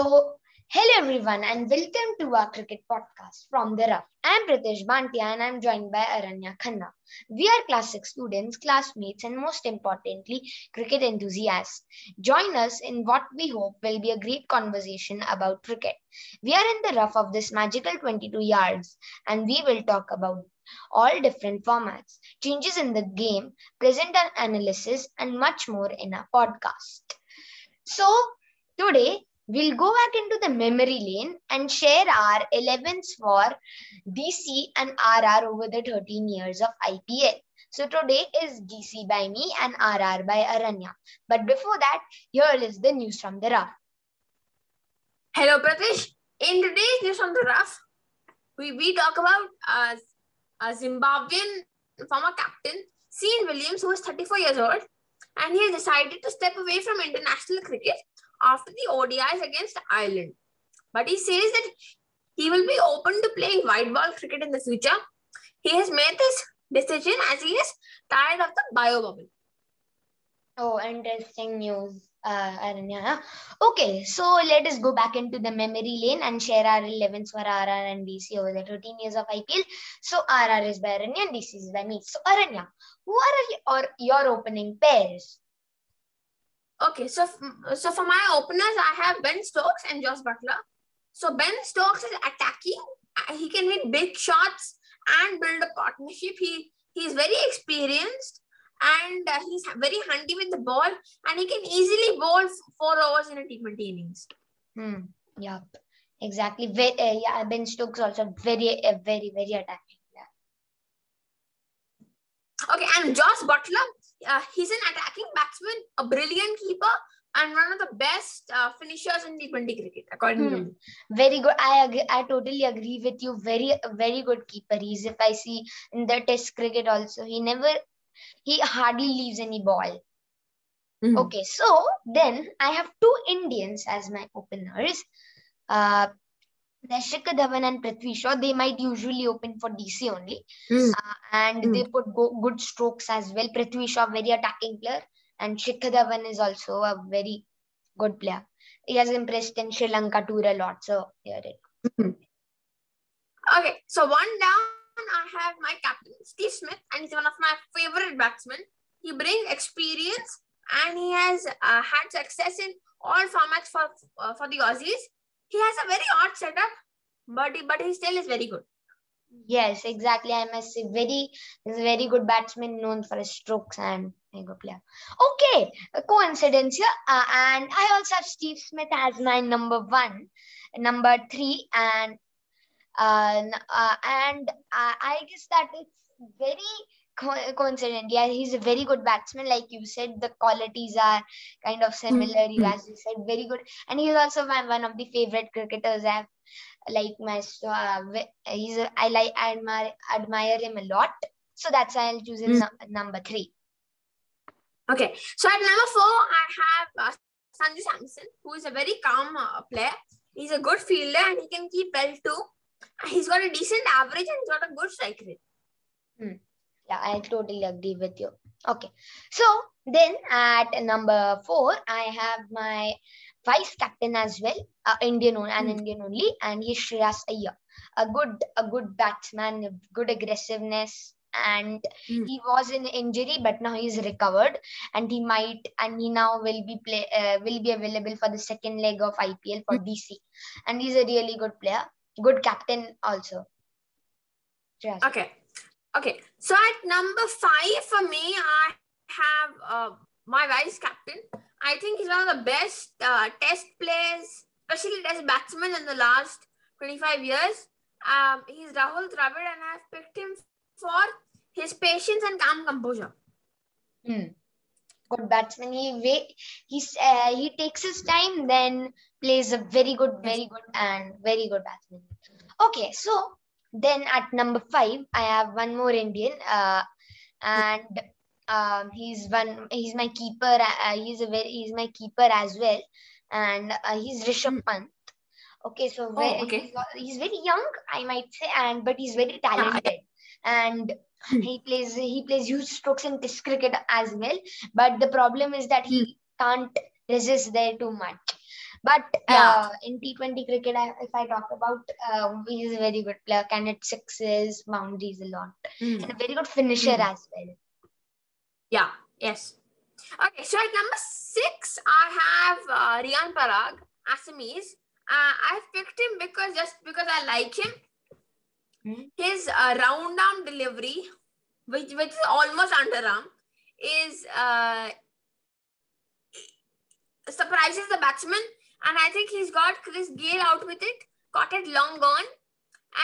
So, hello everyone, and welcome to our cricket podcast from the Rough. I'm Pritish Banthia, and I'm joined by Aranya Khanna. We are class 6 students, classmates, and most importantly, cricket enthusiasts. Join us in what we hope will be a great conversation about cricket. We are in the rough of this magical 22 yards, and we will talk about all different formats, changes in the game, present analysis, and much more in our podcast. So, today we'll go back into the memory lane and share our 11s for DC and RR over the 13 years of IPL. So today is DC by me and RR by Aranya. But before that, here is the news from the rough. Hello, Pritish. In today's news from the rough, we, we talk about a Zimbabwean former captain, Sean Williams, who is 34 years old, and he has decided to step away from international cricket after the ODIs against Ireland. But he says that he will be open to playing white ball cricket in the future. He has made this decision as he is tired of the bio bubble. Oh, interesting news, uh, Aranya. Okay, so let us go back into the memory lane and share our 11s for RR and DC over the 13 years of IPL. So RR is by Aranya and DC is by me. So Aranya, who are your, your opening pairs? Okay, so so for my openers, I have Ben Stokes and Josh Buttler. So Ben Stokes is attacking. Uh, he can hit big shots and build a partnership. He he's very experienced and uh, he's very handy with the ball and he can easily bowl four overs in a T20 innings. Hmm. Yep. Exactly. Very, uh, yeah, Ben Stokes also very, uh, very, very attacking. Yeah. Okay, and Josh Buttler, uh, he's an attacking batsman, a brilliant keeper, and one of the best uh, finishers in T20 cricket, according hmm. to me. Very good. I agree. I totally agree with you. Very, very good keeper. He's if I see in the Test cricket also, he never, he hardly leaves any ball. Mm-hmm. Okay, so then I have two Indians as my openers. Uh, Shikhar Dhawan and Prithvi Shaw, they might usually open for DC only. Mm. Uh, and mm. they put go- good strokes as well. Prithvi Shaw, very attacking player. And Shikhar Dhawan is also a very good player. He has impressed in Sri Lanka tour a lot. So, here it mm. Okay, so one down, I have my captain, Steve Smith, and he's one of my favorite batsmen. He brings experience and he has uh, had success in all formats for, uh, for the Aussies he has a very odd setup, but he, but he still is very good. Yes, exactly. I must say, very is a very good batsman known for his strokes and a good player. Okay, a coincidence here. Uh, and I also have Steve Smith as my number one, number three, and uh, uh and I guess that it's very co- coincident. Yeah, he's a very good batsman. Like you said, the qualities are kind of similar. Mm-hmm. As you said, very good. And he's also my, one of the favorite cricketers I've like my uh, he's a, I like I admire admire him a lot. So that's why I'll choose him mm-hmm. number three. Okay, so at number four I have uh, Sanju Samson, who is a very calm uh, player. He's a good fielder and he can keep well too. He's got a decent average and he's got a good strike rate. Hmm. Yeah, I totally agree with you. Okay. So then at number four, I have my vice captain as well, uh, Indian an mm. Indian only, and he's Shreyas Iyer. A good, a good batsman, good aggressiveness, and mm. he was in injury, but now he's recovered, and he might, and he now will be play, uh, will be available for the second leg of IPL for mm. DC, and he's a really good player, good captain also. Okay. Okay, so at number five for me, I have uh, my vice captain. I think he's one of the best uh, test players, especially test batsmen in the last 25 years. Um, he's Rahul Dravid, and I've picked him for his patience and calm composure. Hmm. Good batsman. He wait, he's uh, he takes his time, then plays a very good, very good, and very good batsman. Okay, so then at number five, I have one more Indian, uh, and um, he's one. He's my keeper. Uh, he's a very. He's my keeper as well, and uh, he's Rishabh hmm. Pant. Okay, so very, oh, okay. He's, he's, very young, I might say, and but he's very talented, and hmm. he plays he plays huge strokes in Test cricket as well. But the problem is that he hmm. can't resist there too much. But Yeah. uh, in T20 cricket, I, if I talk about, uh, he's a very good player, can hit sixes, boundaries a lot, Hmm. and a very good finisher Mm. as well. Yeah, yes. Okay, so at number six, I have uh, Rian Parag, Assamese. Uh, I've picked him because just because I like him. Hmm. His uh, round arm delivery, which which is almost underarm, is uh, surprises the batsman, and I think he's got Chris Gayle out with it, caught it long gone,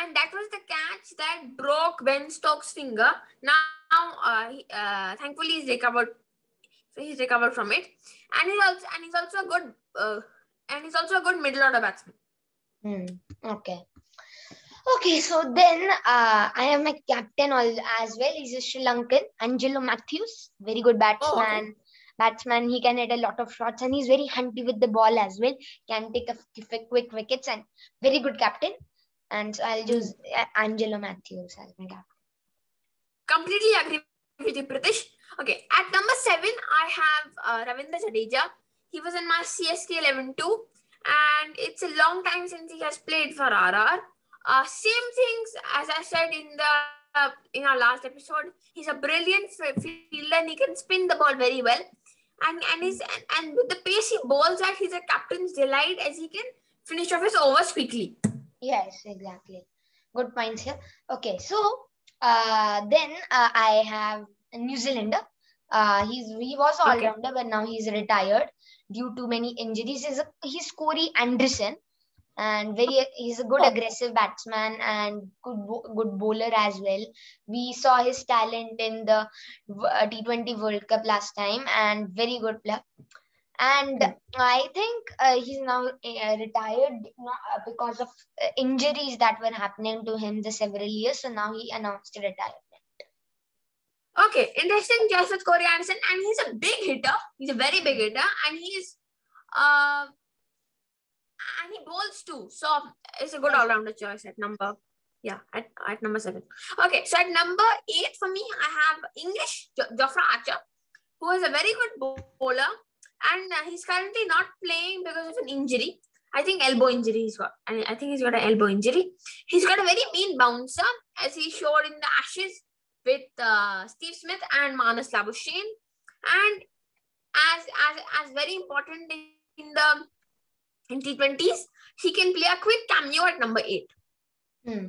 and that was the catch that broke Ben Stokes' finger. Now, uh, he, uh, thankfully, he's recovered. So he's recovered from it, and he's also and he's also a good uh, and he's also a good middle order batsman. Hmm. Okay. Okay, so then uh, I have my captain as well. He's a Sri Lankan, Angelo Mathews. Very good batsman. Oh, okay. Batsman, he can hit a lot of shots and he's very hunty with the ball as well. Can take a quick wickets and very good captain. And so I'll choose uh, Angelo Mathews as my captain. Completely agree with you, Pritish. Okay, at number seven, I have uh, Ravindra Jadeja. He was in my CSK 11 too, and it's a long time since he has played for RR. Uh, same things as I said in the uh, in our last episode. He's a brilliant fielder and he can spin the ball very well. And and his and, and with the pace he bowls at, he's a captain's delight as he can finish off his overs quickly. Yes, exactly. Good points here. Okay, so uh, then uh, I have a New Zealander. Uh, he's he was all Okay. rounder, but now he's retired due to many injuries. He's a, he's Corey Anderson, and very he's a good Oh. aggressive batsman and good good bowler as well. We saw his talent in the uh, T20 World Cup last time, and very good player. And Hmm. I think uh, he's now uh, retired uh, because of uh, injuries that were happening to him the several years. So now he announced retirement. Okay, interesting choice with Corey Anderson, and he's a big hitter. He's a very big hitter, and he's uh, and he bowls too. So it's a good all-rounder choice at number yeah at, at number seven. Okay, so at number eight for me, I have English jo- Jofra Archer, who is a very good bowler, and uh, he's currently not playing because of an injury. I think elbow injury he's got. I, I think he's got an elbow injury. He's got a very mean bouncer, as he showed in the Ashes with uh, Steve Smith and Marnus Labuschagne. And as as as very important in the in T20s, he can play a quick cameo at number eight. Hmm.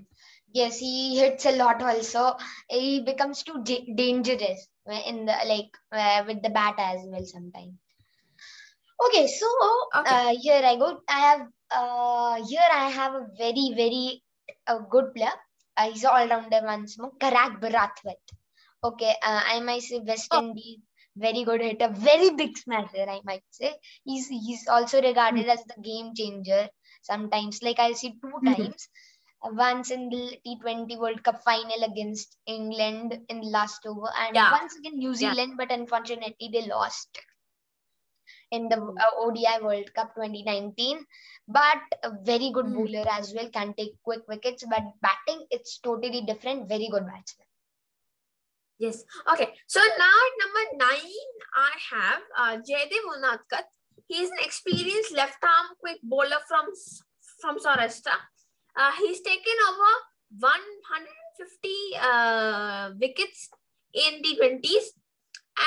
Yes, he hits a lot also. He becomes too da- dangerous in the like uh, with the bat as well sometimes. Okay, so Okay. uh, here I go. I have uh, here I have a very very uh, good player. Uh, he's all rounder once more. Carlos Brathwaite. Okay, uh, I might say West Oh. Indies. Very good hitter, very big smasher. I might say he's he's also regarded as the game changer. Sometimes, like I see two Mhm. times once in the T20 World Cup final against England in the last over, and Yeah. once again New Yeah. Zealand, but unfortunately they lost in the Mm. uh, ODI World Cup 2019. But a very good Mm. bowler as well, can take quick wickets, but batting it's totally different. Very good batsman. Yes. Okay. So now at number nine, I have uh, Jaydev Unadkat. He's an experienced left-arm quick bowler from from Saurashtra. Uh, he's taken over 150 uh, wickets in the 20s,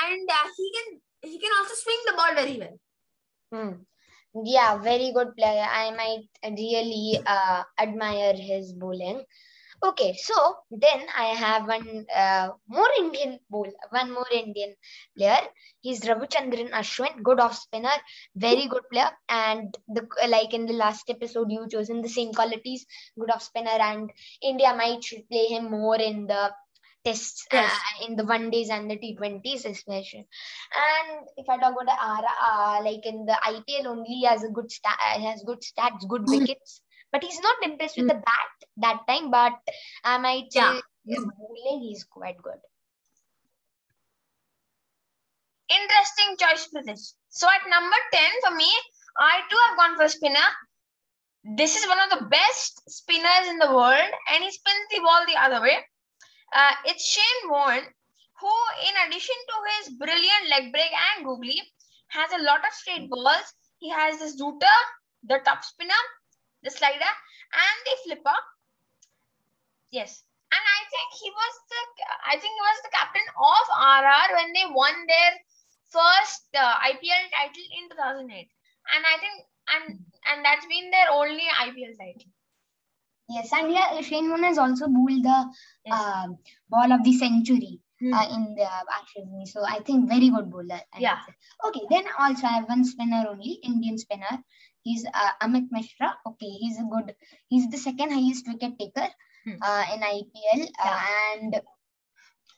and uh, he can he can also swing the ball very well. Hmm. Yeah, very good player. I might really uh, admire his bowling. Okay, so then I have one uh, more Indian bowl, one more Indian player. He's Ravichandran Ashwin, good off spinner, very good player. And the like in the last episode, you chosen the same qualities, good off spinner, and India might should play him more in the tests, Yes. uh, in the one days and the T20s especially. And if I talk about the Ara, uh, like in the IPL only, he has a good stat, has good stats, good Mhm. wickets. But he's not impressed with the bat that time. But I might say Yeah. his bowling, he's quite good. Interesting choice for this. So at number 10 for me, I too have gone for spinner. This is one of the best spinners in the world, and he spins the ball the other way. Uh, it's Shane Warne, who, in addition to his brilliant leg break and googly, has a lot of straight balls. He has this rooter the top spinner, the slider, and the flipper. Yes. And I think he was the I think he was the captain of RR when they won their first uh, IPL title in 2008. And I think and and that's been their only IPL title. Yes, and yeah, Shane Warne has also bowled the Yes. uh, ball of the century Hmm. uh, in the Ashes. So I think very good bowler. I Yeah. Okay, then also I have one spinner only, Indian spinner. He's uh, Amit Mishra. Okay, he's a good. He's the second highest wicket taker Hmm. uh, in IPL, uh, and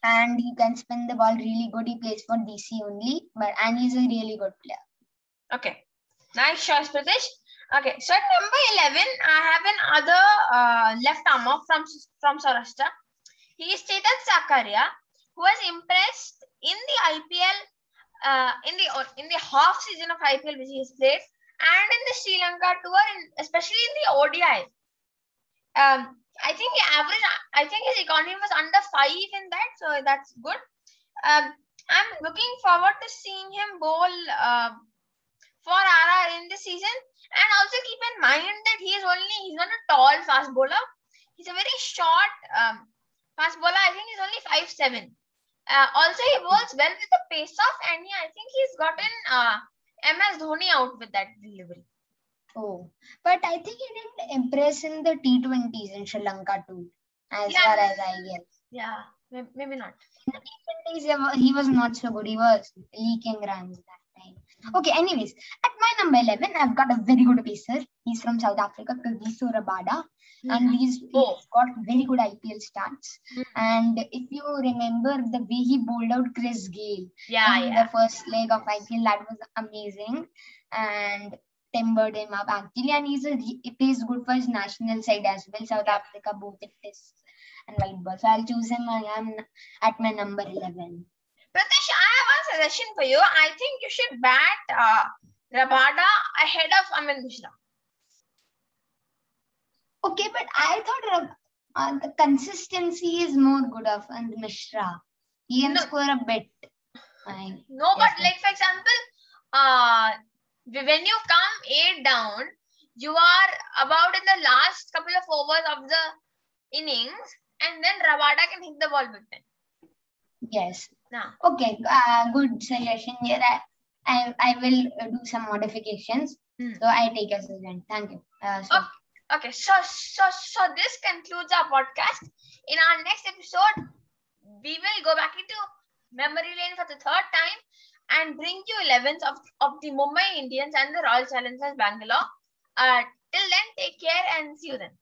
and he can spin the ball really good. He plays for DC only, but and he's a really good player. Okay. Nice choice, Pritish. Okay, so at number 11, I have another uh, left armer from, from Saurashtra. He is Chetan Sakaria, who has impressed in the IPL, uh, in the in the half season of IPL which he has played, and in the Sri Lanka tour, in, especially in the ODI. Um, I think the average, I think his economy was under five in that, so that's good. Um, I'm looking forward to seeing him bowl uh, for RR in this season. And also keep in mind that he is only, he's not a tall fast bowler. He's a very short um, fast bowler. I think he's only five seven. Uh, also, he bowls well with the pace off, and he, I think he's gotten uh, MS Dhoni out with that delivery. Oh, but I think he didn't impress in the T20s in Sri Lanka too, as Yeah. far as I guess. Yeah, maybe, not. In the T20s, he he was not so good. He was leaking runs that time. Okay, anyways, at my number 11, I've got a very good pacer. He's from South Africa, Kagiso Rabada, and he's, he's Oh. got very good IPL stats. Mhm. And if you remember the way he bowled out Chris Gayle Yeah, in yeah. the first leg of IPL, that was amazing. And timbered him up actually, and he's a he plays good for his national side as well. South Africa, both in tests and white ball. So I'll choose him. I am at my number eleven. Pritish, I have a suggestion for you. I think you should bat uh, Rabada ahead of Amit Mishra. Okay, but I thought uh, the consistency is more good of and Mishra. He can No. score a bit. I, No, but like for example, uh, when you come eight down, you are about in the last couple of overs of the innings, and then Rabada can hit the ball with them. yes. Now, Okay, uh, good suggestion here. I, I, I will do some modifications. Hmm. So I take a suggestion. Thank you. Uh, so, Okay. okay, so so so this concludes our podcast. In our next episode, we will go back into memory lane for the third time and bring you 11s of, of the Mumbai Indians and the Royal Challengers Bangalore. Uh, till then, take care and see you then.